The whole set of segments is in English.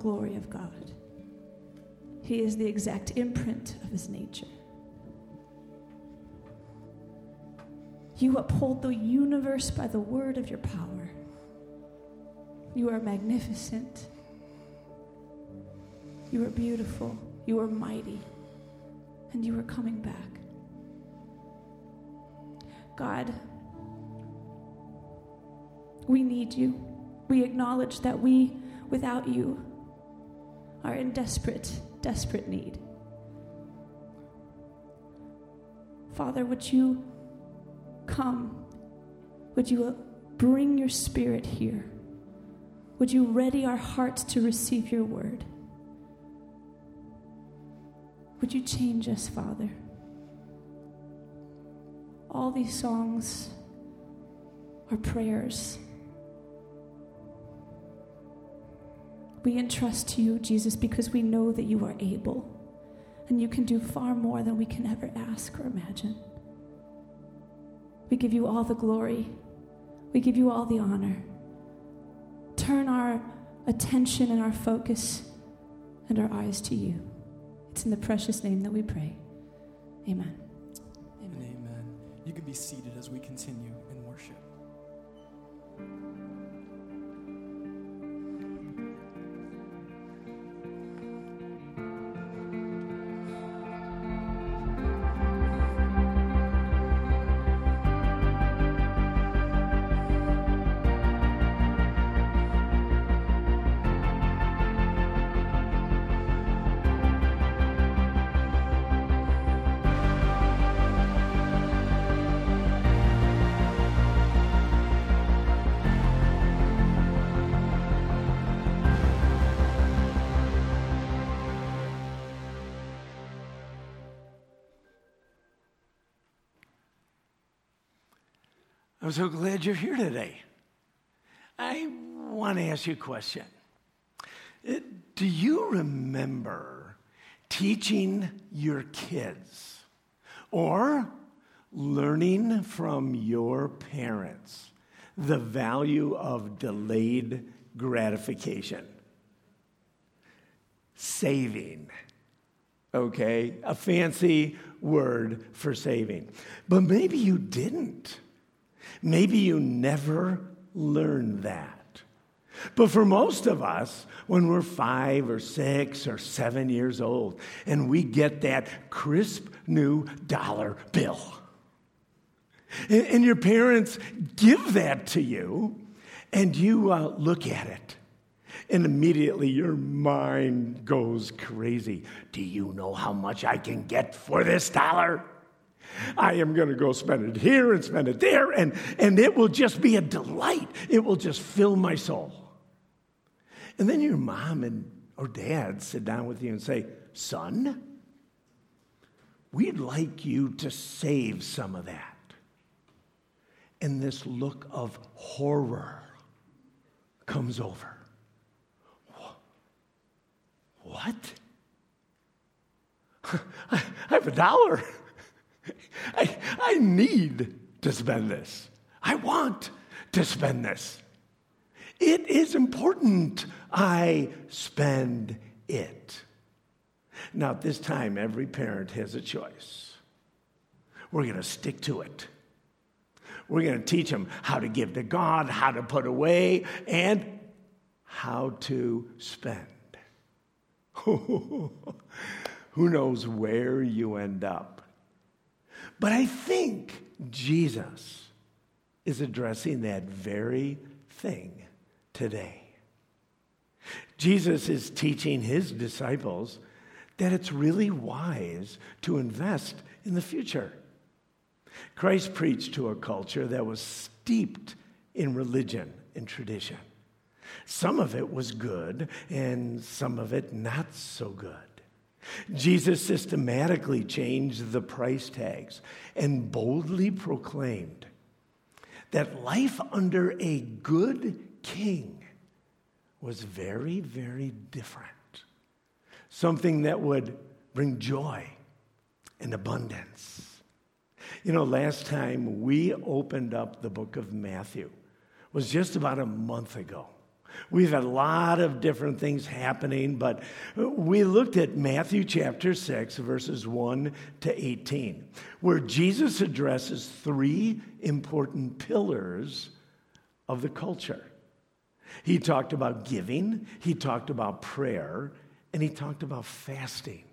glory of God. He is the exact imprint of his nature. You uphold the universe by the word of your power. You are magnificent. You are beautiful. You are mighty. And you are coming back. God, we need you. We acknowledge that we without you are in desperate, desperate need. Father, would you come? Would you uh, bring your spirit here? Would you ready our hearts to receive your word? Would you change us, Father? All these songs are prayers We entrust to you, Jesus, because we know that you are able and you can do far more than we can ever ask or imagine. We give you all the glory, we give you all the honor. Turn our attention and our focus and our eyes to you. It's in the precious name that we pray. Amen. Amen. Amen. You can be seated as we continue. So glad you're here today. I want to ask you a question. Uh, do you remember teaching your kids or learning from your parents the value of delayed gratification? Saving okay? A fancy word for saving. But maybe you didn't. Maybe you never learned that. But for most of us, when we're five or six or seven years old and we get that crisp new dollar bill, and, your parents give that to you, and you uh, look at it and immediately your mind goes crazy. Do you know how much I can get for this dollar? I am going to go spend it here and spend it there, and, and it will just be a delight. It will just fill my soul. And then your mom and or dad sit down with you and say, Son, we'd like you to save some of that. And this look of horror comes over. What? I have a dollar. I, I need to spend this. I want to spend this. It is important I spend it. Now, at this time, every parent has a choice. We're going to stick to it. We're going to teach them how to give to God, how to put away, and how to spend. Who knows where you end up? But I think Jesus is addressing that very thing today. Jesus is teaching his disciples that it's really wise to invest in the future. Christ preached to a culture that was steeped in religion and tradition. Some of it was good, and some of it not so good. Jesus systematically changed the price tags and boldly proclaimed that life under a good king was very, very different. Something that would bring joy and abundance. You know, last time we opened up the book of Matthew was just about a month ago. We've had a lot of different things happening, but we looked at Matthew chapter 6, verses 1 to 18, where Jesus addresses three important pillars of the culture. He talked about giving, he talked about prayer, and he talked about fasting.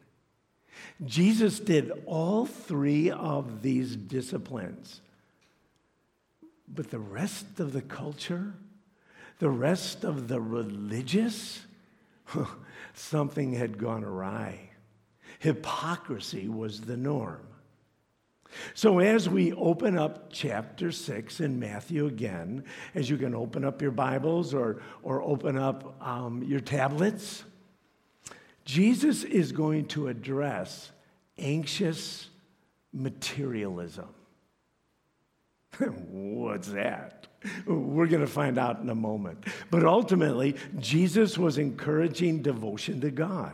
Jesus did all three of these disciplines. But the rest of the culture, the rest of the religious, something had gone awry. Hypocrisy was the norm. So, as we open up chapter 6 in Matthew again, as you can open up your Bibles or, or open up um, your tablets, Jesus is going to address anxious materialism. What's that? We're going to find out in a moment. But ultimately, Jesus was encouraging devotion to God.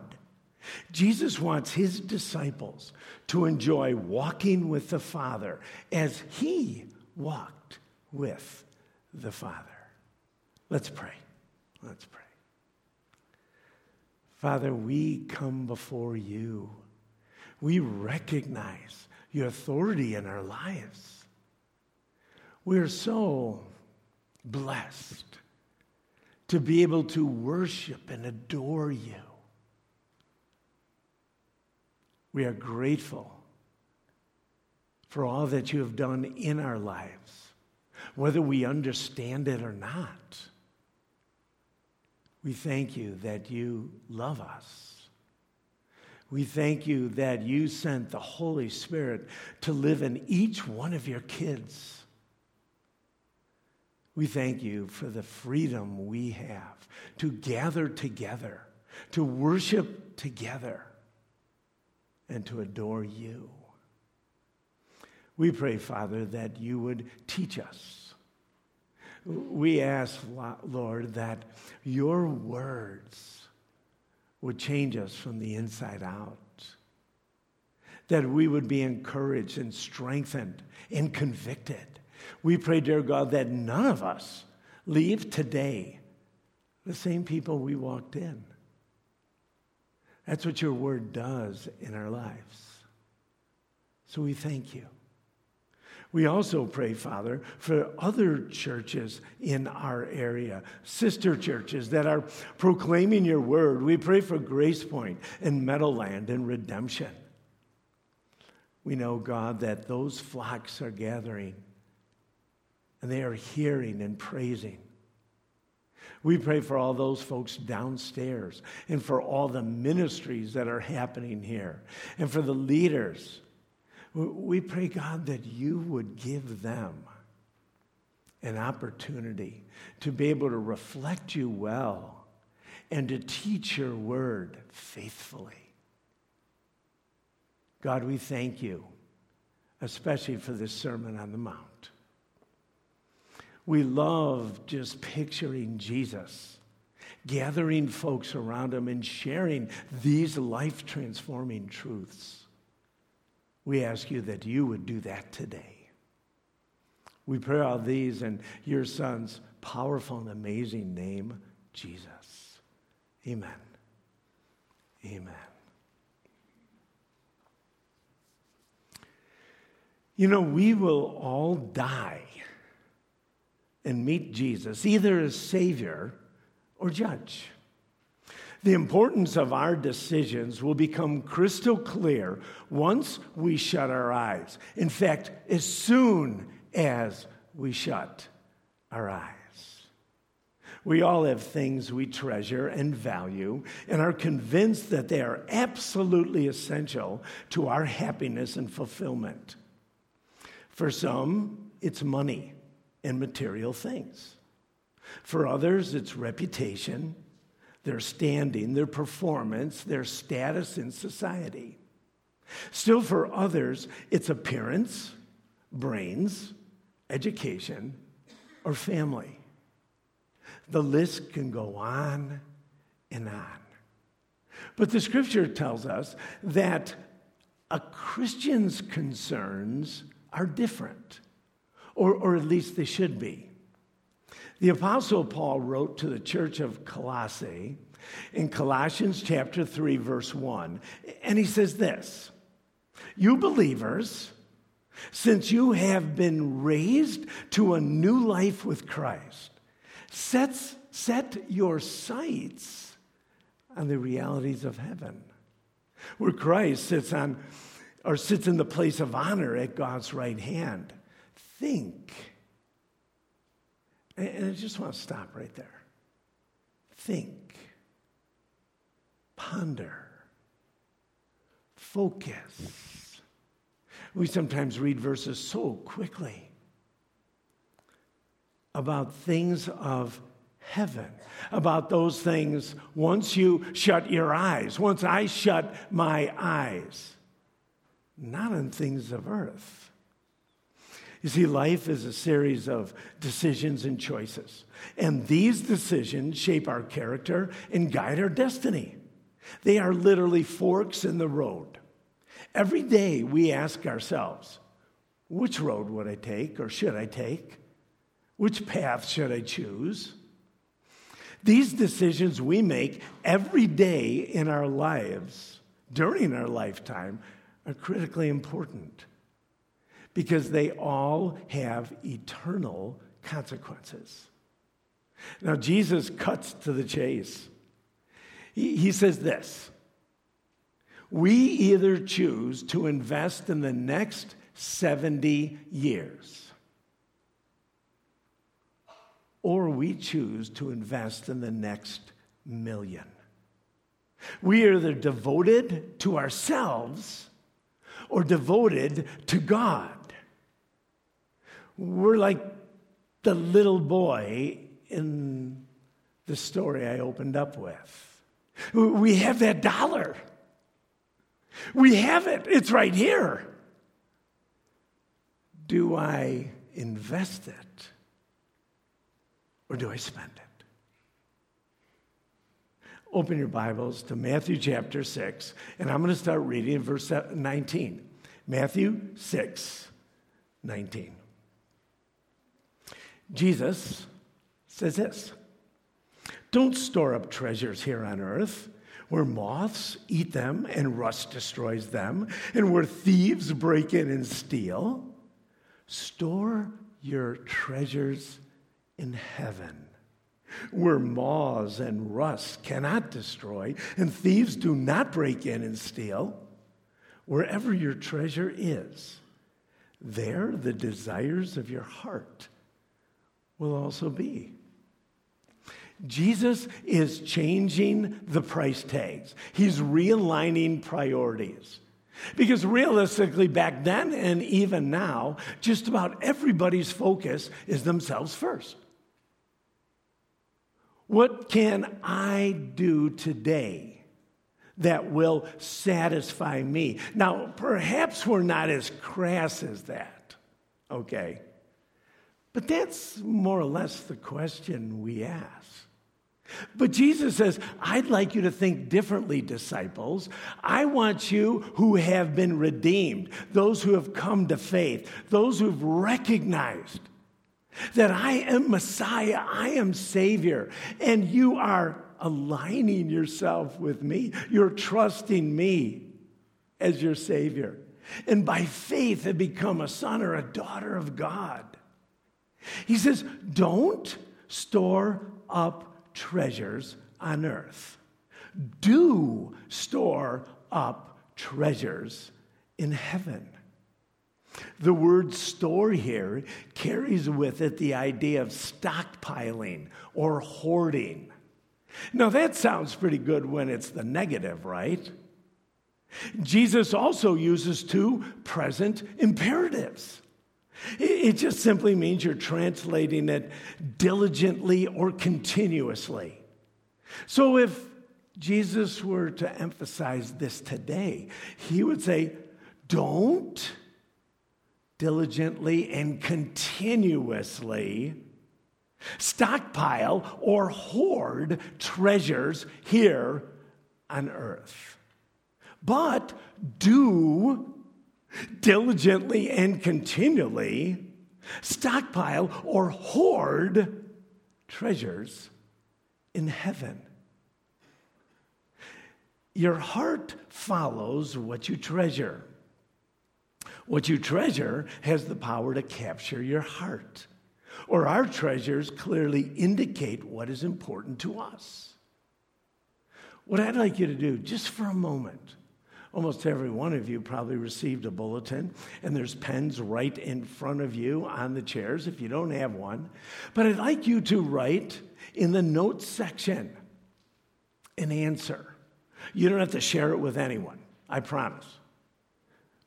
Jesus wants his disciples to enjoy walking with the Father as he walked with the Father. Let's pray. Let's pray. Father, we come before you. We recognize your authority in our lives. We're so blessed to be able to worship and adore you. We are grateful for all that you have done in our lives, whether we understand it or not. We thank you that you love us. We thank you that you sent the Holy Spirit to live in each one of your kids. We thank you for the freedom we have to gather together, to worship together, and to adore you. We pray, Father, that you would teach us We ask, Lord, that your words would change us from the inside out, that we would be encouraged and strengthened and convicted. We pray, dear God, that none of us leave today the same people we walked in. That's what your word does in our lives. So we thank you. We also pray, Father, for other churches in our area, sister churches that are proclaiming your word. We pray for Grace Point and Meadowland and Redemption. We know, God, that those flocks are gathering and they are hearing and praising. We pray for all those folks downstairs and for all the ministries that are happening here and for the leaders we pray, God, that you would give them an opportunity to be able to reflect you well and to teach your word faithfully. God, we thank you, especially for this Sermon on the Mount. We love just picturing Jesus gathering folks around him and sharing these life transforming truths. We ask you that you would do that today. We pray all these in your Son's powerful and amazing name, Jesus. Amen. Amen. You know, we will all die and meet Jesus, either as Savior or Judge. The importance of our decisions will become crystal clear once we shut our eyes. In fact, as soon as we shut our eyes. We all have things we treasure and value and are convinced that they are absolutely essential to our happiness and fulfillment. For some, it's money and material things. For others, it's reputation their standing, their performance, their status in society. Still, for others, it's appearance, brains, education, or family. The list can go on and on. But the scripture tells us that a Christian's concerns are different, or, or at least they should be. The Apostle Paul wrote to the church of Colossae in Colossians chapter 3, verse 1, and he says this You believers, since you have been raised to a new life with Christ, set, set your sights on the realities of heaven, where Christ sits on or sits in the place of honor at God's right hand. Think and I just want to stop right there. Think, ponder, focus. We sometimes read verses so quickly about things of heaven, about those things once you shut your eyes, once I shut my eyes, not on things of earth. You see, life is a series of decisions and choices. And these decisions shape our character and guide our destiny. They are literally forks in the road. Every day we ask ourselves, which road would I take or should I take? Which path should I choose? These decisions we make every day in our lives, during our lifetime, are critically important because they all have eternal consequences. Now, Jesus cuts to the chase. He, he says this We either choose to invest in the next 70 years, or we choose to invest in the next million. We are either devoted to ourselves or devoted to God. We're like the little boy in the story I opened up with. We have that dollar. We have it, it's right here. Do I invest it? or do I spend it? Open your Bibles to Matthew chapter 6, and I'm going to start reading in verse 19. Matthew 6, 19. Jesus says this Don't store up treasures here on earth where moths eat them and rust destroys them, and where thieves break in and steal. Store your treasures in heaven, where moths and rust cannot destroy, and thieves do not break in and steal. Wherever your treasure is, there the desires of your heart will also be. Jesus is changing the price tags. He's realigning priorities. Because realistically, back then and even now, just about everybody's focus is themselves first. What can I do today that will satisfy me? Now, perhaps we're not as crass as that, okay? But that's more or less the question we ask. But Jesus says, I'd like you to think differently, disciples. I want you who have been redeemed, those who have come to faith, those who've recognized that I am Messiah, I am Savior, and you are aligning yourself with me. You're trusting me as your Savior. And by faith have become a son or a daughter of God. He says, don't store up treasures on earth. Do store up treasures in heaven. The word store here carries with it the idea of stockpiling or hoarding. Now, that sounds pretty good when it's the negative, right? Jesus also uses two present imperatives. It just simply means you're translating it diligently or continuously. So if Jesus were to emphasize this today, he would say, Don't diligently and continuously stockpile or hoard treasures here on earth, but do diligently and continually stockpile or hoard treasures in heaven. Your heart follows what you treasure. What you treasure has the power to capture your heart. Or our treasures clearly indicate what is important to us. What I'd like you to do, just for a moment, Almost every one of you probably received a bulletin, and there's pens right in front of you on the chairs if you don't have one. But I'd like you to write in the notes section an answer. You don't have to share it with anyone, I promise.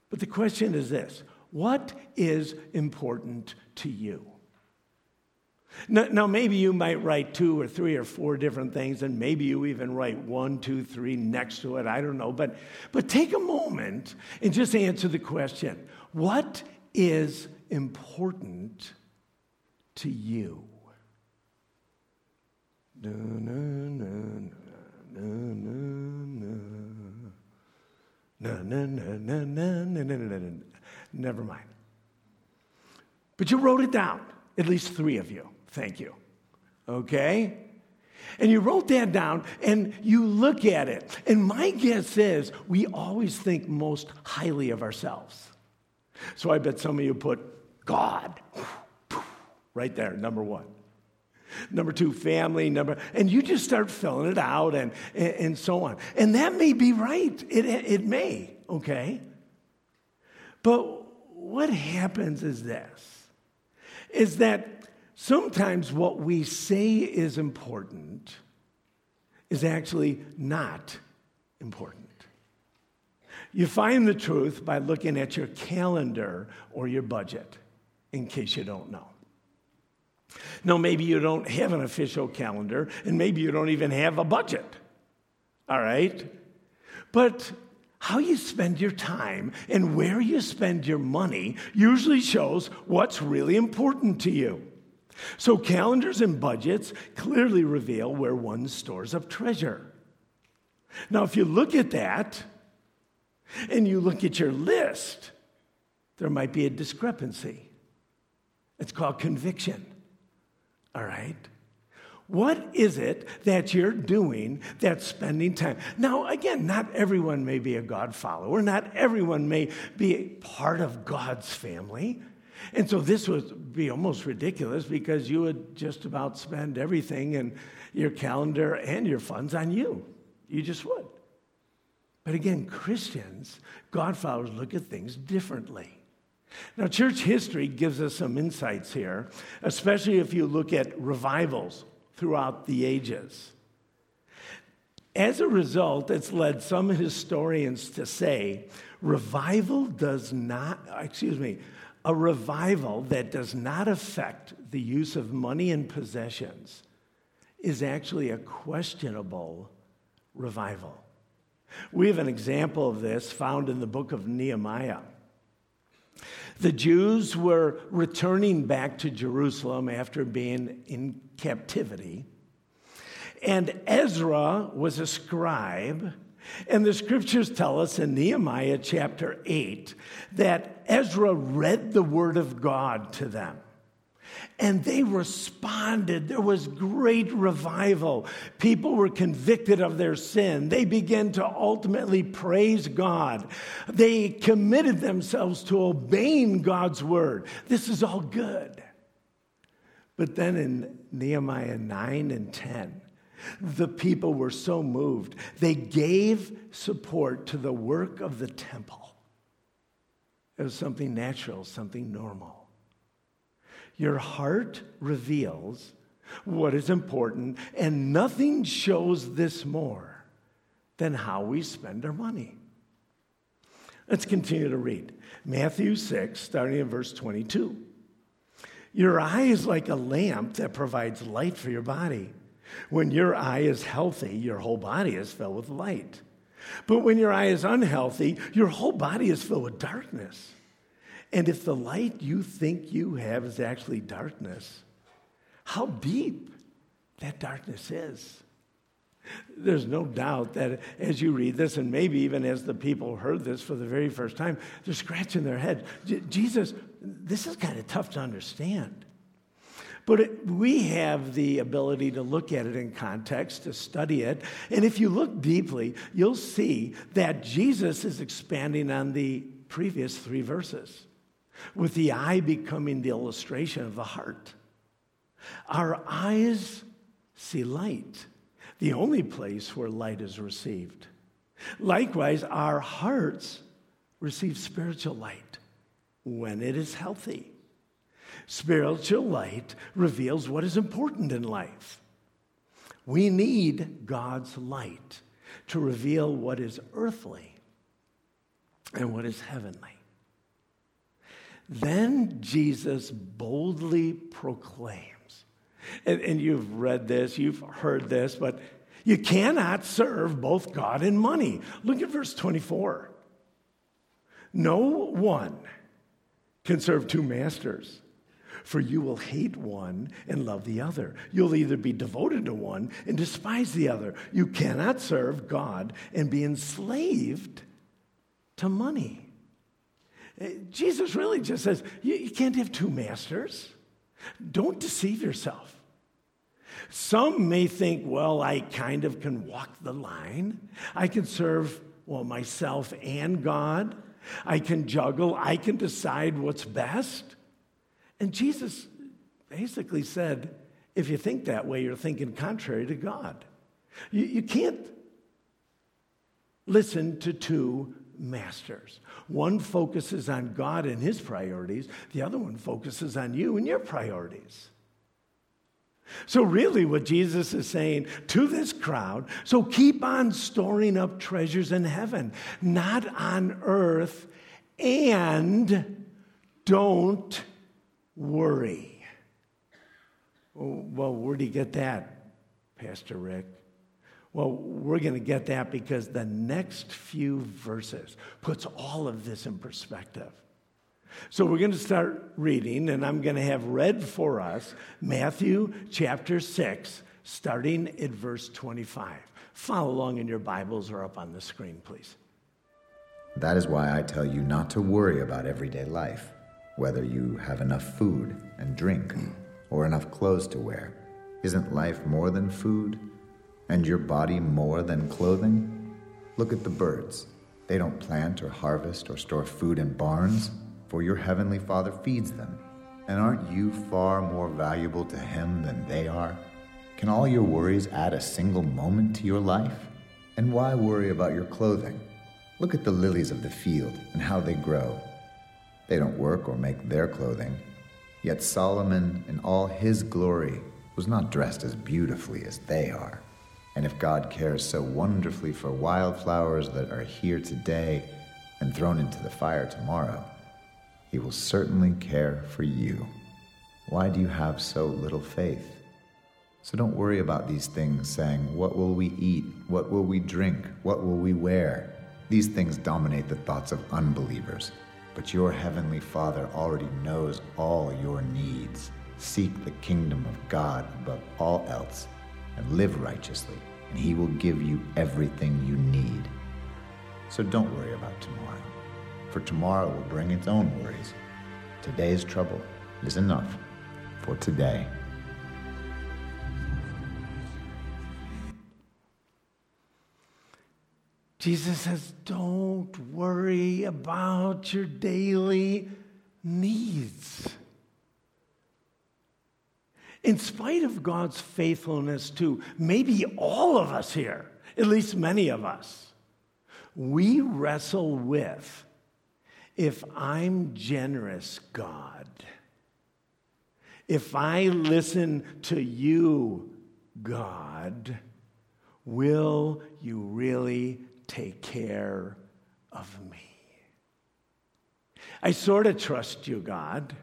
But the question is this What is important to you? Now, now, maybe you might write two or three or four different things, and maybe you even write one, two, three next to it. I don't know. But, but take a moment and just answer the question What is important to you? Na, na, na, Never mind. But you wrote it down, at least three of you. Thank you. Okay? And you wrote that down and you look at it. And my guess is we always think most highly of ourselves. So I bet some of you put God right there, number one. Number two, family. Number, and you just start filling it out and, and, so on. And that may be right. It, it may, okay? But what happens is this, is that sometimes what we say is important is actually not important. You find the truth by looking at your calendar or your budget, in case you don't know. Now, maybe you don't have an official calendar, and maybe you don't even have a budget. All right? But how you spend your time and where you spend your money usually shows what's really important to you. So, calendars and budgets clearly reveal where one stores up treasure. Now, if you look at that and you look at your list, there might be a discrepancy. It's called conviction. All right? What is it that you're doing that's spending time? Now, again, not everyone may be a God follower, not everyone may be a part of God's family. And so this would be almost ridiculous because you would just about spend everything in your calendar and your funds on you. You just would. But again, Christians, God followers, look at things differently. Now, church history gives us some insights here, especially if you look at revivals throughout the ages. As a result, it's led some historians to say revival does not, excuse me, a revival that does not affect the use of money and possessions is actually a questionable revival. We have an example of this found in the book of Nehemiah. The Jews were returning back to Jerusalem after being in captivity. And Ezra was a scribe. And the scriptures tell us in Nehemiah chapter 8 that Ezra read the word of God to them. And they responded. There was great revival. People were convicted of their sin. They began to ultimately praise God. They committed themselves to obeying God's word. This is all good. But then in Nehemiah 9 and 10, the people were so moved, they gave support to the work of the temple. It was something natural, something normal. Your heart reveals what is important, and nothing shows this more than how we spend our money. Let's continue to read. Matthew 6, starting in verse 22. Your eye is like a lamp that provides light for your body. When your eye is healthy, your whole body is filled with light. But when your eye is unhealthy, your whole body is filled with darkness. And if the light you think you have is actually darkness, how deep that darkness is. There's no doubt that as you read this, and maybe even as the people heard this for the very first time, they're scratching their head. Jesus, this is kind of tough to understand. But it, we have the ability to look at it in context, to study it. And if you look deeply, you'll see that Jesus is expanding on the previous three verses with the eye becoming the illustration of the heart. Our eyes see light, the only place where light is received. Likewise, our hearts receive spiritual light when it is healthy. Spiritual light reveals what is important in life. We need God's light to reveal what is earthly and what is heavenly. Then Jesus boldly proclaims, and, and, you've read this, you've heard this, but you cannot serve both God and money. Look at verse 24. No one can serve two masters, for you will hate one and love the other. You'll either be devoted to one and despise the other. You cannot serve God and be enslaved to money. Eh, Jesus really just says, you, you can't have two masters. Don't deceive yourself. Some may think, well, I kind of can walk the line. I can serve, well, myself and God. I can juggle. I can decide what's best. And Jesus basically said, if you think that way, you're thinking contrary to God. You, you can't listen to two masters. One focuses on God and his priorities, the other one focuses on you and your priorities. So, really, what Jesus is saying to this crowd so keep on storing up treasures in heaven, not on earth, and don't worry. Oh, well, where do you get that, Pastor Rick? Well, we're going to get that because the next few verses puts all of this in perspective. So we're going to start reading, and I'm going to have read for us Matthew chapter 6, starting at verse 25. Follow along in your Bibles or up on the screen, please. That is why I tell you not to worry about everyday life, whether you have enough food and drink or enough clothes to wear. Isn't life more than food? And your body more than clothing? Look at the birds. They don't plant or harvest or store food in barns, for your heavenly Father feeds them. And aren't you far more valuable to Him than they are? Can all your worries add a single moment to your life? And why worry about your clothing? Look at the lilies of the field and how they grow. They don't work or make their clothing. Yet Solomon, in all his glory, was not dressed as beautifully as they are. And if God cares so wonderfully for wildflowers that are here today and thrown into the fire tomorrow, he will certainly care for you. Why do you have so little faith? So don't worry about these things, saying, What will we eat? What will we drink? What will we wear? These things dominate the thoughts of unbelievers. But your heavenly Father already knows all your needs. Seek the kingdom of God above all else and live righteously, and He will give you everything you need. So don't worry about tomorrow, for tomorrow will bring its own worries. Today's trouble is enough for today. Jesus says, Don't worry about your daily needs. In spite of God's faithfulness to maybe all of us here, at least many of us, we wrestle with if I'm generous, God, if I listen to you, God, will you really take care of me. I sort of trust you, God.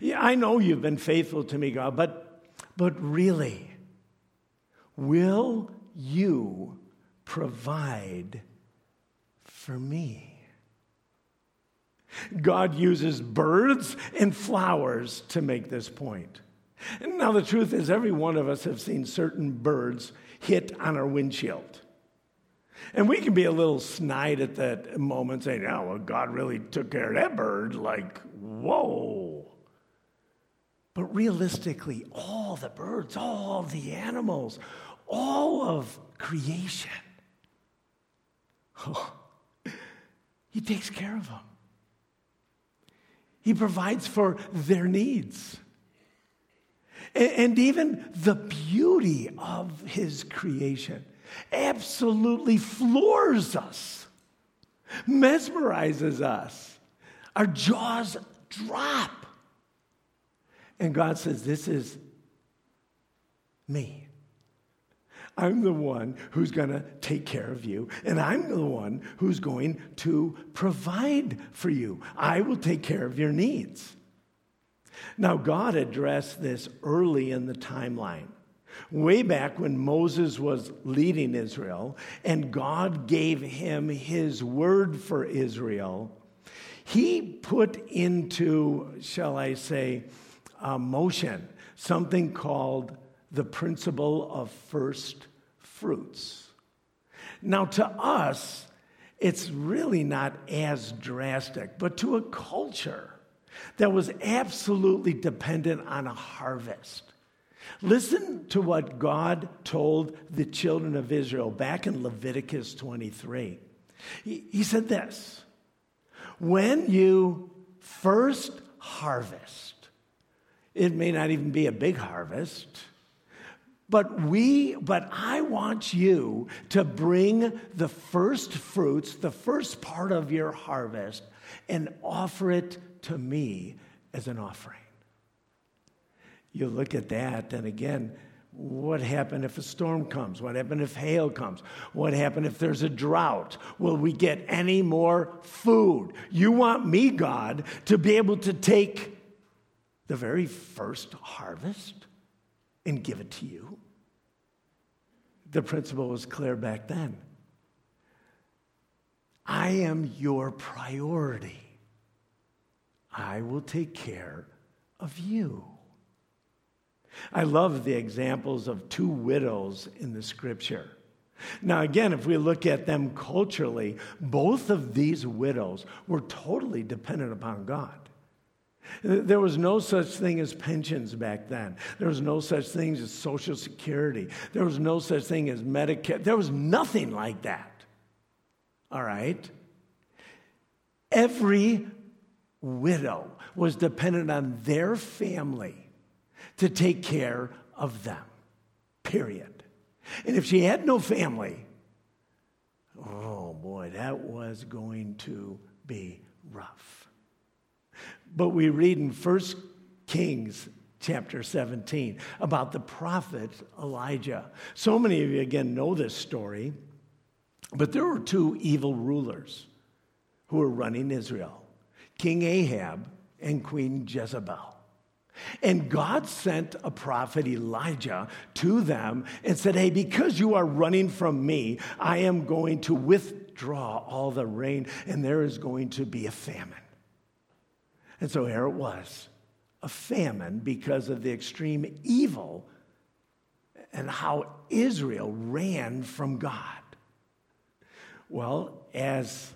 Yeah, I know you've been faithful to me, God, but, but really, will you provide for me? God uses birds and flowers to make this point. Now, the truth is, every one of us have seen certain birds hit on our windshield. And we can be a little snide at that moment, saying, oh, well, God really took care of that bird. Like, whoa. But realistically, all the birds, all the animals, all of creation, oh, He takes care of them. He provides for their needs. And even the beauty of His creation absolutely floors us, mesmerizes us. Our jaws drop. And God says, This is me. I'm the one who's going to take care of you, and I'm the one who's going to provide for you. I will take care of your needs. Now, God addressed this early in the timeline way back when Moses was leading Israel and God gave him his word for Israel, he put into, shall I say, motion something called the principle of first fruits. Now, to us, it's really not as drastic, but to a culture that was absolutely dependent on a harvest Listen to what God told the children of Israel back in Leviticus 23. He, he said this When you first harvest, it may not even be a big harvest. But we, but I want you to bring the first fruits, the first part of your harvest, and offer it to me as an offering you look at that, and again, what happened if a storm comes? What happened if hail comes? What happened if there's a drought? Will we get any more food? You want me, God, to be able to take the very first harvest and give it to you? The principle was clear back then. I am your priority. I will take care of you. I love the examples of two widows in the scripture. Now, again, if we look at them culturally, both of these widows were totally dependent upon God. There was no such thing as pensions back then. There was no such thing as Social Security. There was no such thing as Medicare. There was nothing like that. All right? Every widow was dependent on their family to take care of them, period. And if she had no family, oh boy, that was going to be rough. But we read in 1 Kings chapter 17 about the prophet Elijah. So many of you, again, know this story, but there were two evil rulers who were running Israel King Ahab and Queen Jezebel. And God sent a prophet Elijah to them and said, Hey, because you are running from me, I am going to withdraw all the rain, and there is going to be a famine. And so here it was a famine because of the extreme evil and how Israel ran from God. Well, as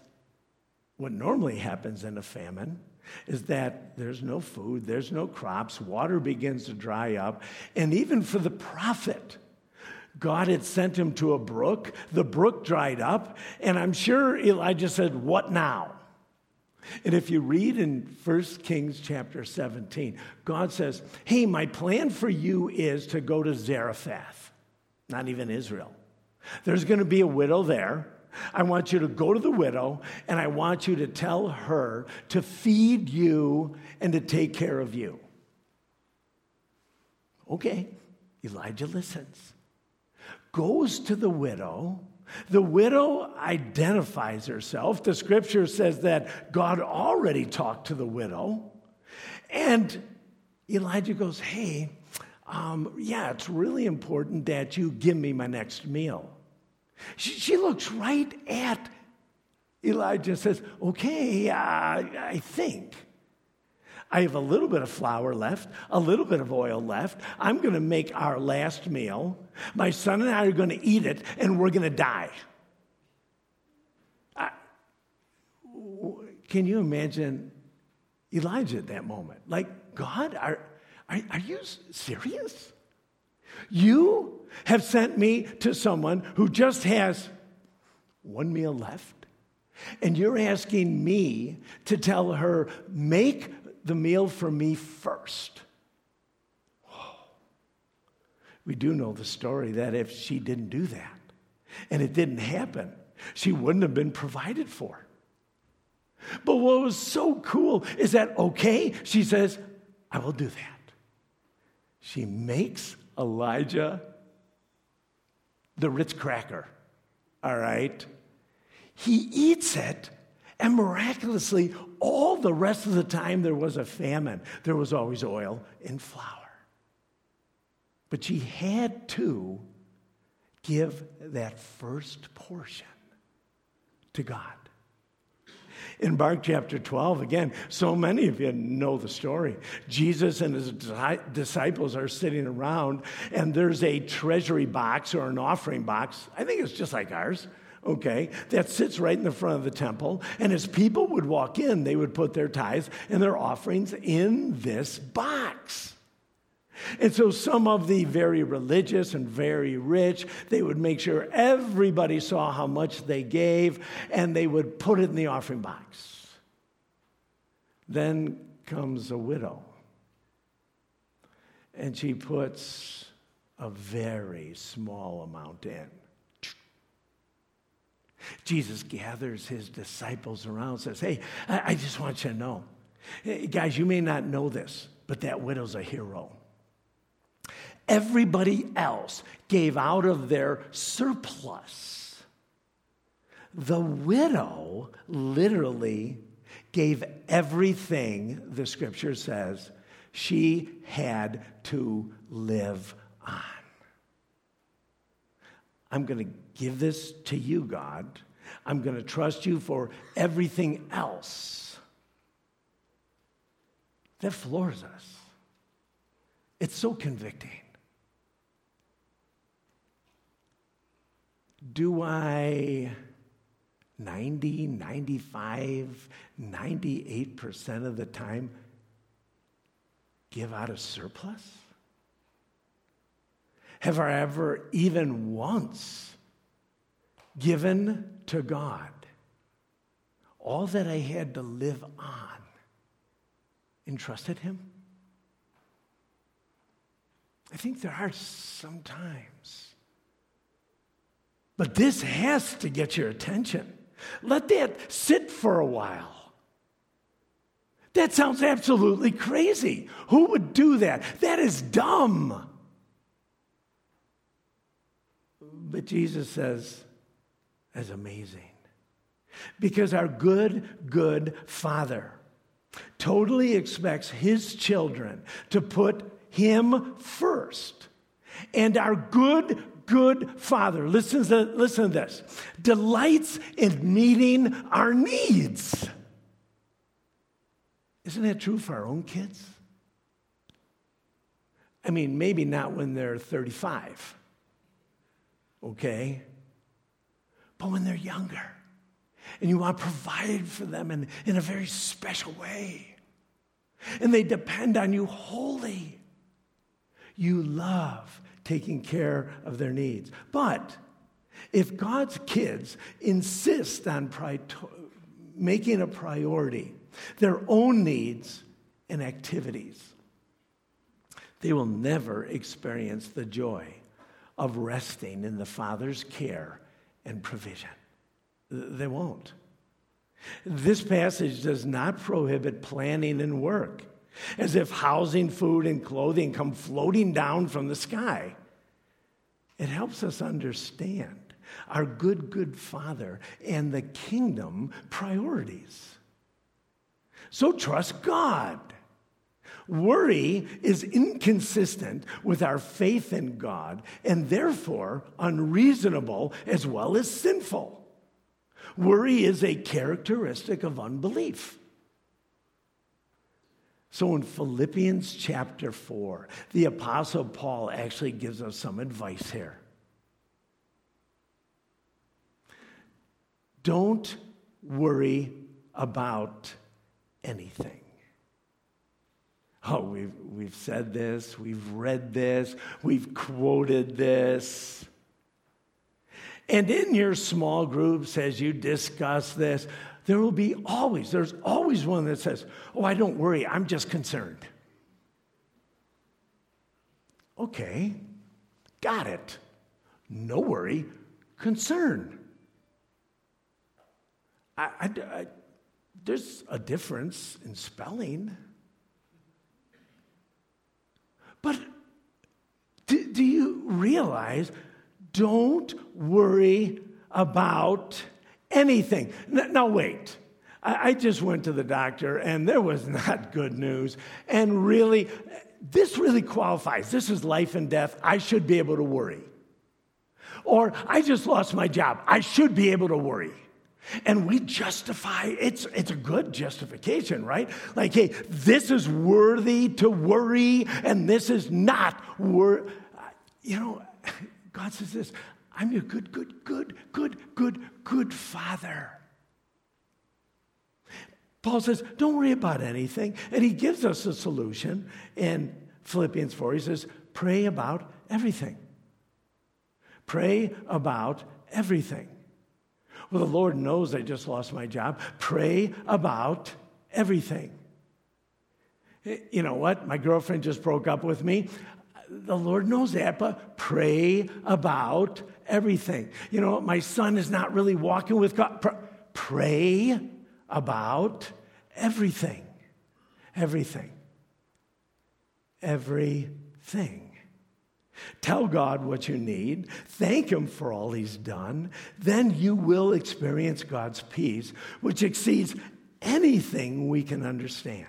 what normally happens in a famine, is that there's no food, there's no crops, water begins to dry up. And even for the prophet, God had sent him to a brook. The brook dried up, and I'm sure Elijah said, What now? And if you read in 1 Kings chapter 17, God says, Hey, my plan for you is to go to Zarephath, not even Israel. There's going to be a widow there. I want you to go to the widow and I want you to tell her to feed you and to take care of you. Okay, Elijah listens, goes to the widow. The widow identifies herself. The scripture says that God already talked to the widow. And Elijah goes, Hey, um, yeah, it's really important that you give me my next meal. She, she looks right at Elijah and says, Okay, uh, I think. I have a little bit of flour left, a little bit of oil left. I'm going to make our last meal. My son and I are going to eat it, and we're going to die. Can you imagine Elijah at that moment? Like, God, are, are, are you serious? You have sent me to someone who just has one meal left, and you're asking me to tell her, make the meal for me first. We do know the story that if she didn't do that and it didn't happen, she wouldn't have been provided for. But what was so cool is that, okay, she says, I will do that. She makes Elijah the Ritz cracker, all right? He eats it, and miraculously, all the rest of the time there was a famine, there was always oil and flour. But she had to give that first portion to God. In Mark chapter 12, again, so many of you know the story. Jesus and his disciples are sitting around, and there's a treasury box or an offering box. I think it's just like ours okay, that sits right in the front of the temple. And as people would walk in, they would put their tithes and their offerings in this box. And so some of the very religious and very rich, they would make sure everybody saw how much they gave and they would put it in the offering box. Then comes a widow. And she puts a very small amount in. Jesus gathers his disciples around says, Hey, I just want you to know. Eh, guys, you may not know this, but that widow's a hero. Everybody else gave out of their surplus. The widow literally gave everything, the scripture says, she had to live on. I'm going to give this to you, God. I'm going to trust you for everything else. that floors us. It's so convicting. Do I 90, 95, 98% of the time give out a surplus? Have I ever, even once, given to God all that I had to live on and trusted Him? I think there are some times. But this has to get your attention. Let that sit for a while. That sounds absolutely crazy. Who would do that? That is dumb. But Jesus says, that's amazing. Because our good, good Father totally expects his children to put him first. And our good, good Father, listen to, listen to this, delights in meeting our needs. Isn't that true for our own kids? I mean, maybe not when they're 35, okay? But when they're younger and you want to provide for them in, in a very special way, and they depend on you wholly, you love taking care of their needs. But if God's kids insist on pri- making a priority their own needs and activities, they will never experience the joy of resting in the Father's care and provision. They won't. This passage does not prohibit planning and work as if housing, food, and clothing come floating down from the sky. It helps us understand our good, good Father and the kingdom priorities. So trust God. Worry is inconsistent with our faith in God and therefore unreasonable as well as sinful. Worry is a characteristic of unbelief. So in Philippians chapter 4, the Apostle Paul actually gives us some advice here. Don't worry about anything. Oh, we've, we've said this, we've read this, we've quoted this. And in your small groups, as you discuss this, there will be always, there's always one that says, Oh, I don't worry, I'm just concerned. Okay, got it. No worry, concern. I, I, I, there's a difference in spelling. But do, do you realize? Don't worry about anything. Now, wait. I just went to the doctor and there was not good news. And really, this really qualifies. This is life and death. I should be able to worry. Or I just lost my job. I should be able to worry. And we justify, it's, it's a good justification, right? Like, hey, this is worthy to worry, and this is not worth. You know, God says this I'm your good, good, good, good, good, good father. Paul says, don't worry about anything. And he gives us a solution in Philippians 4. He says, pray about everything. Pray about everything. Well, the Lord knows I just lost my job. Pray about everything. Eh, you know what? My girlfriend just broke up with me. The Lord knows that, but pray about everything. You know, my son is not really walking with God. Pray about everything. Everything. Everything. Tell God what you need. Thank Him for all He's done. Then you will experience God's peace, which exceeds anything we can understand.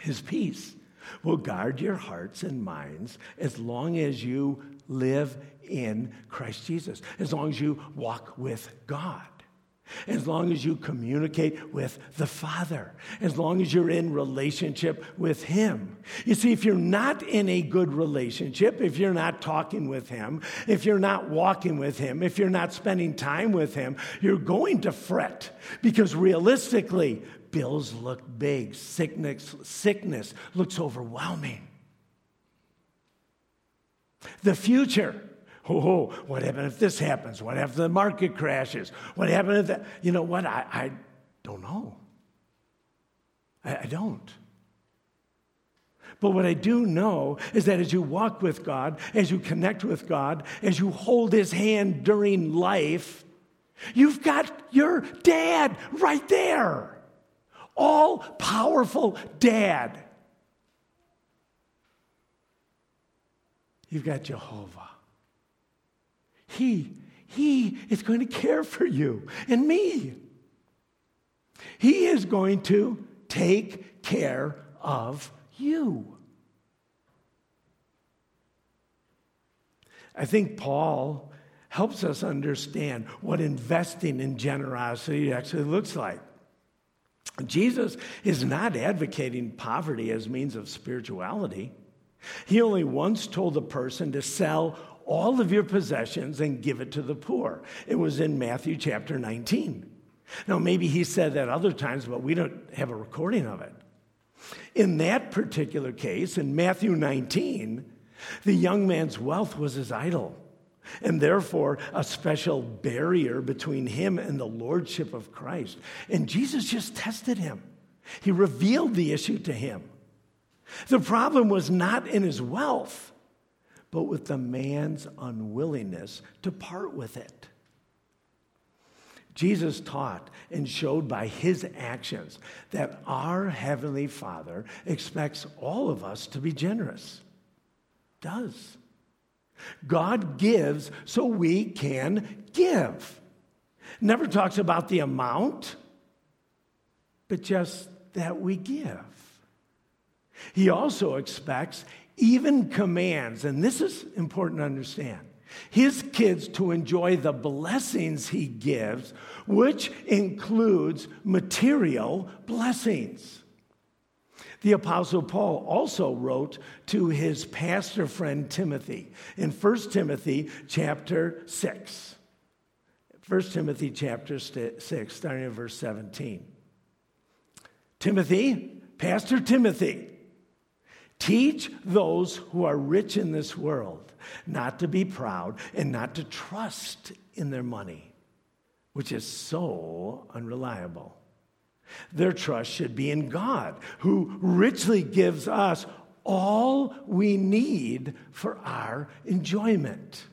His peace will guard your hearts and minds as long as you live in Christ Jesus, as long as you walk with God. as long as you communicate with the Father, as long as you're in relationship with Him. You see, if you're not in a good relationship, if you're not talking with Him, if you're not walking with Him, if you're not spending time with Him, you're going to fret because realistically, bills look big, sickness, sickness looks overwhelming. The future oh, what happened if this happens? What if the market crashes? What happened if that? You know what? I, I don't know. I, I don't. But what I do know is that as you walk with God, as you connect with God, as you hold His hand during life, you've got your dad right there. All powerful dad. You've got Jehovah. He, He is going to care for you and me. He is going to take care of you. I think Paul helps us understand what investing in generosity actually looks like. Jesus is not advocating poverty as means of spirituality. He only once told a person to sell all of your possessions and give it to the poor. It was in Matthew chapter 19. Now, maybe he said that other times, but we don't have a recording of it. In that particular case, in Matthew 19, the young man's wealth was his idol, and therefore a special barrier between him and the lordship of Christ. And Jesus just tested him, he revealed the issue to him. The problem was not in his wealth, but with the man's unwillingness to part with it. Jesus taught and showed by his actions that our Heavenly Father expects all of us to be generous. Does. God gives so we can give. Never talks about the amount, but just that we give. He also expects even commands, and this is important to understand, his kids to enjoy the blessings he gives, which includes material blessings. The Apostle Paul also wrote to his pastor friend Timothy in 1 Timothy chapter 6. 1 Timothy chapter 6, starting at verse 17. Timothy, Pastor Timothy, Teach those who are rich in this world not to be proud and not to trust in their money, which is so unreliable. Their trust should be in God, who richly gives us all we need for our enjoyment.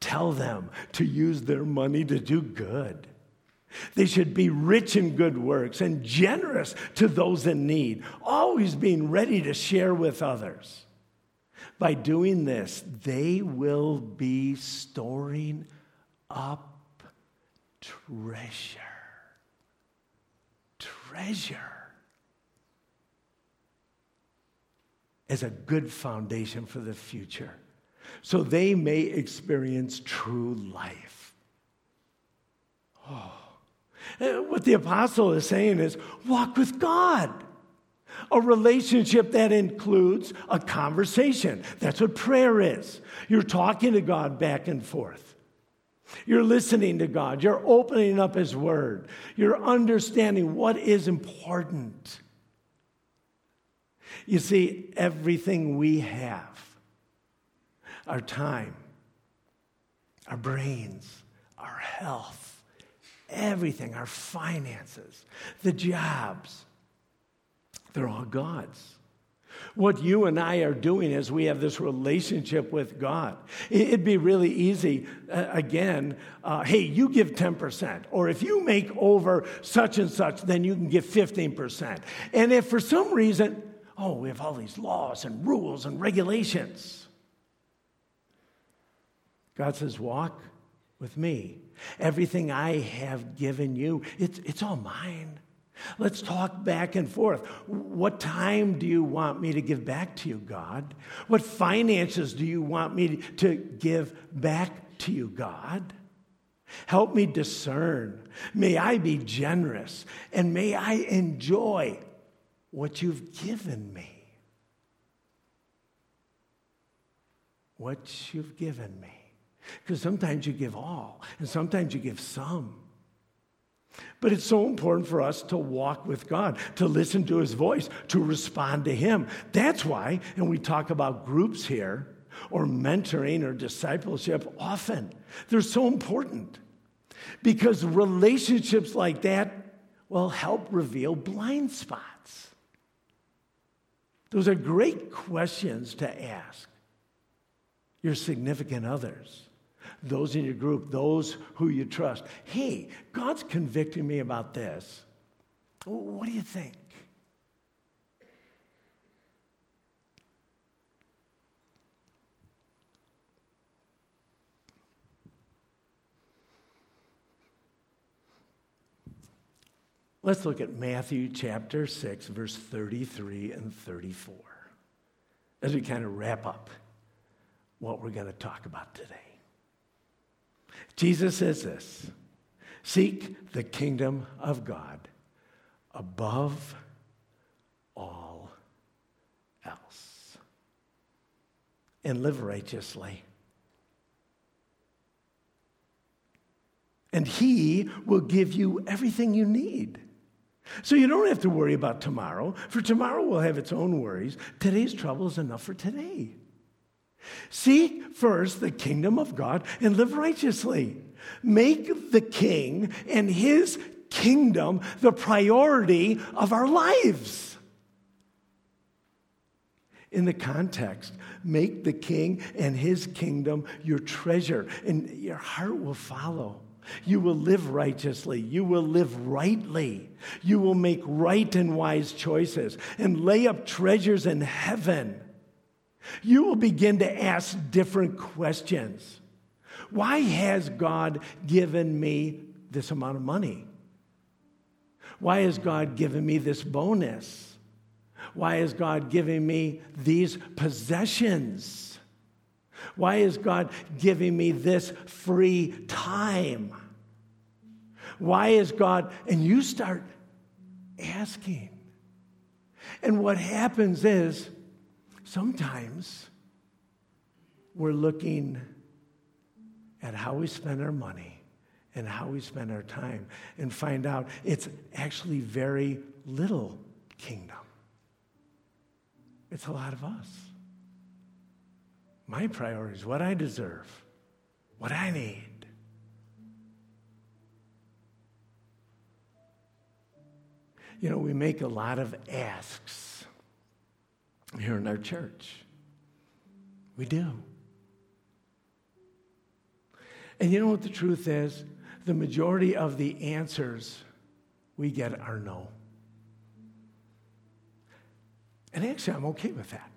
Tell them to use their money to do good they should be rich in good works and generous to those in need, always being ready to share with others. By doing this, they will be storing up treasure. Treasure. As a good foundation for the future, so they may experience true life. Oh. What the apostle is saying is walk with God. A relationship that includes a conversation. That's what prayer is. You're talking to God back and forth. You're listening to God. You're opening up His Word. You're understanding what is important. You see, everything we have our time, our brains, our health, everything, our finances, the jobs, they're all God's. What you and I are doing is we have this relationship with God. It'd be really easy, uh, again, uh, hey, you give 10%, or if you make over such and such, then you can give 15%. And if for some reason, oh, we have all these laws and rules and regulations, God says, walk with me. Everything I have given you, it's, it's all mine. Let's talk back and forth. What time do you want me to give back to you, God? What finances do you want me to give back to you, God? Help me discern. May I be generous and may I enjoy what you've given me. What you've given me. Because sometimes you give all, and sometimes you give some. But it's so important for us to walk with God, to listen to his voice, to respond to him. That's why, and we talk about groups here, or mentoring or discipleship often, they're so important. Because relationships like that will help reveal blind spots. Those are great questions to ask your significant others, those in your group, those who you trust. Hey, God's convicting me about this. What do you think? Let's look at Matthew chapter 6, verse 33 and 34 as we kind of wrap up what we're going to talk about today. Jesus says this Seek the kingdom of God above all else and live righteously. And He will give you everything you need. So you don't have to worry about tomorrow, for tomorrow will have its own worries. Today's trouble is enough for today. Seek first the kingdom of God and live righteously. Make the king and his kingdom the priority of our lives. In the context, make the king and his kingdom your treasure, and your heart will follow. You will live righteously. You will live rightly. You will make right and wise choices and lay up treasures in heaven. You will begin to ask different questions. Why has God given me this amount of money? Why has God given me this bonus? Why is God giving me these possessions? Why is God giving me this free time? Why is God? And you start asking. And what happens is sometimes we're looking at how we spend our money and how we spend our time and find out it's actually very little kingdom. It's a lot of us. My priorities, what I deserve, what I need. You know, we make a lot of asks here in our church. We do. And you know what the truth is? The majority of the answers we get are no. And actually, I'm okay with that.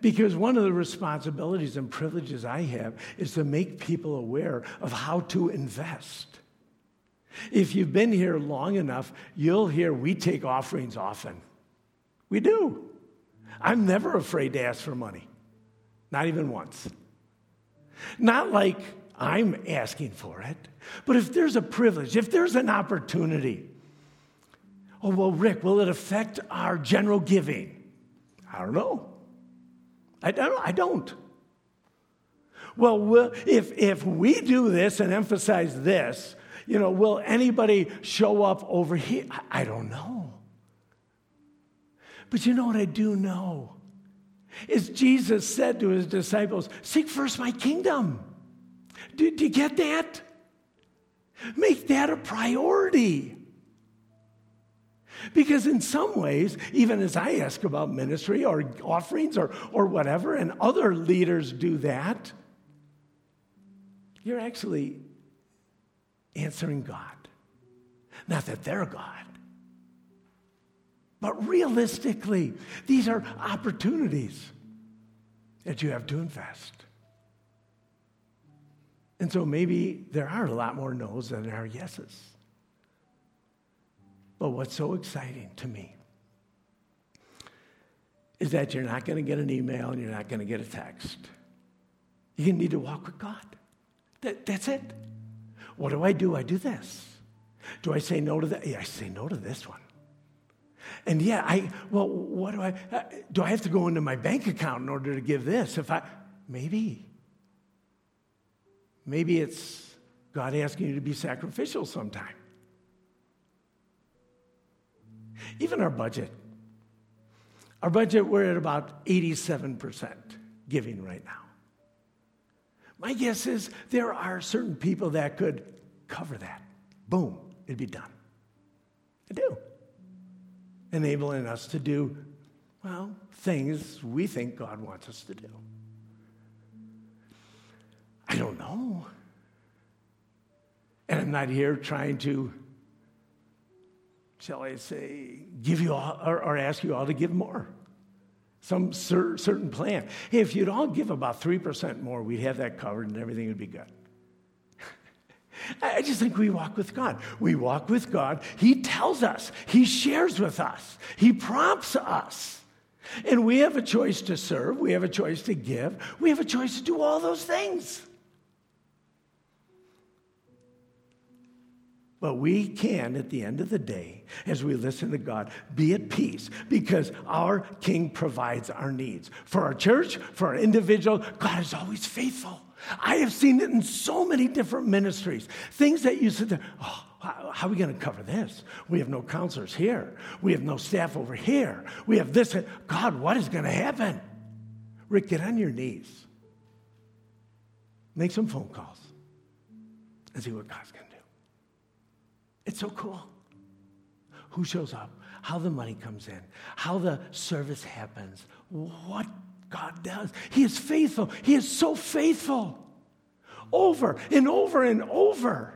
Because one of the responsibilities and privileges I have is to make people aware of how to invest. If you've been here long enough, you'll hear we take offerings often. We do. I'm never afraid to ask for money, not even once. Not like I'm asking for it, but if there's a privilege, if there's an opportunity, oh, well, Rick, will it affect our general giving? I don't know. I don't. I don't. Well, if, if we do this and emphasize this, you know, will anybody show up over here? I, I don't know. But you know what I do know? Is Jesus said to his disciples, Seek first my kingdom. Do, do you get that? Make that a priority. Because in some ways, even as I ask about ministry or offerings or, or whatever, and other leaders do that, you're actually answering God. Not that they're God. But realistically, these are opportunities that you have to invest. And so maybe there are a lot more no's than there are yeses. But what's so exciting to me is that you're not going to get an email and you're not going to get a text. You need to walk with God. That, that's it. What do I do? I do this. Do I say no to that? Yeah, I say no to this one. And yeah, I, well, what do I, uh, do I have to go into my bank account in order to give this? If I, maybe. Maybe it's God asking you to be sacrificial sometime. Even our budget. Our budget, we're at about 87% giving right now. My guess is there are certain people that could cover that. Boom, it'd be done. I do. Enabling us to do, well, things we think God wants us to do. I don't know. And I'm not here trying to, shall I say, give you all or, or ask you all to give more. Some cer- certain plan. Hey, if you'd all give about 3% more, we'd have that covered and everything would be good. I just think we walk with God. We walk with God. He tells us, He shares with us, He prompts us. And we have a choice to serve, we have a choice to give, we have a choice to do all those things. But we can, at the end of the day, as we listen to God, be at peace because our King provides our needs. For our church, for our individual, God is always faithful. I have seen it in so many different ministries. Things that you sit there, oh, how, are we going to cover this? We have no counselors here. We have no staff over here. We have this. God, what is going to happen? Rick, get on your knees. Make some phone calls and see what God's going to do. It's so cool. Who shows up, how the money comes in, how the service happens, what God does. He is faithful. He is so faithful. Over and over and over.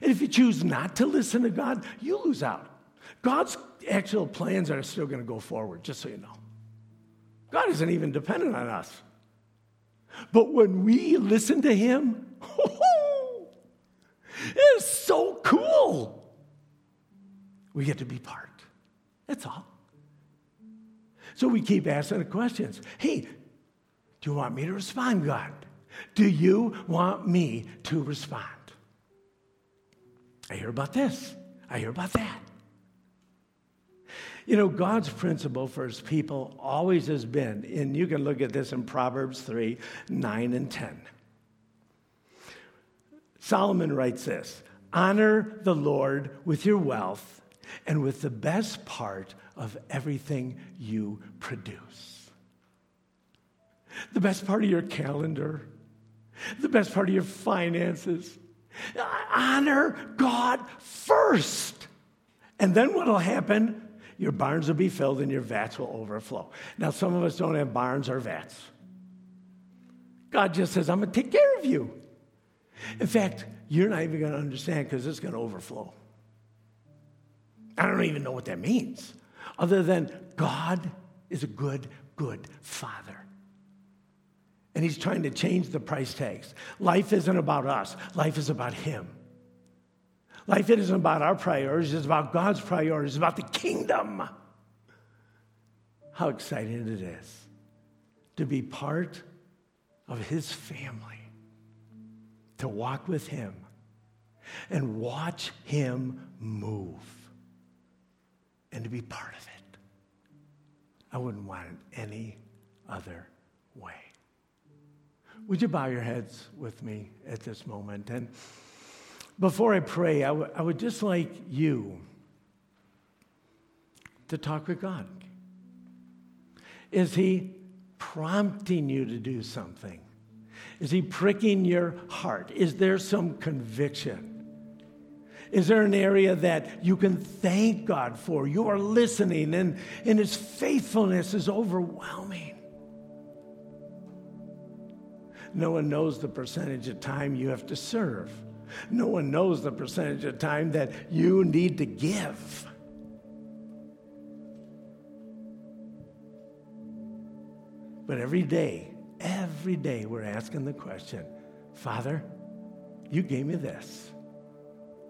And if you choose not to listen to God, you lose out. God's actual plans are still going to go forward, just so you know. God isn't even dependent on us. But when we listen to Him, It's so cool. We get to be part. That's all. So we keep asking the questions. Hey, do you want me to respond, God? Do you want me to respond? I hear about this. I hear about that. You know, God's principle for his people always has been, and you can look at this in Proverbs 3 9 and 10. Solomon writes this Honor the Lord with your wealth and with the best part of everything you produce. The best part of your calendar, the best part of your finances. Honor God first. And then what will happen? Your barns will be filled and your vats will overflow. Now, some of us don't have barns or vats. God just says, I'm going to take care of you. In fact, you're not even going to understand because it's going to overflow. I don't even know what that means, other than God is a good, good father. And he's trying to change the price tags. Life isn't about us, life is about him. Life isn't about our priorities, it's about God's priorities, it's about the kingdom. How exciting it is to be part of his family to walk with Him and watch Him move and to be part of it. I wouldn't want it any other way. Would you bow your heads with me at this moment? And before I pray, I, w- I would just like you to talk with God. Is He prompting you to do something? Is he pricking your heart? Is there some conviction? Is there an area that you can thank God for? You are listening, and, and His faithfulness is overwhelming. No one knows the percentage of time you have to serve. No one knows the percentage of time that you need to give. But every day, Every day we're asking the question Father, you gave me this.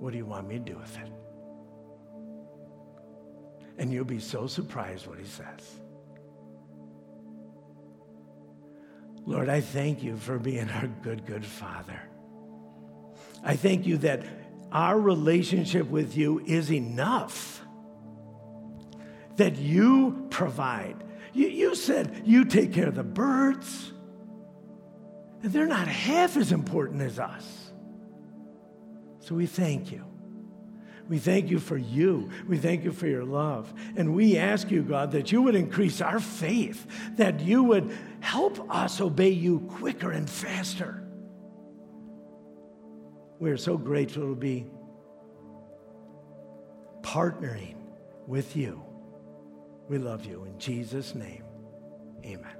What do you want me to do with it? And you'll be so surprised what he says. Lord, I thank you for being our good, good Father. I thank you that our relationship with you is enough, that you provide. You, you said you take care of the birds, and they're not half as important as us. So we thank you. We thank you for you. We thank you for your love. And we ask you, God, that you would increase our faith, that you would help us obey you quicker and faster. We are so grateful to be partnering with you. We love you. In Jesus' name, amen.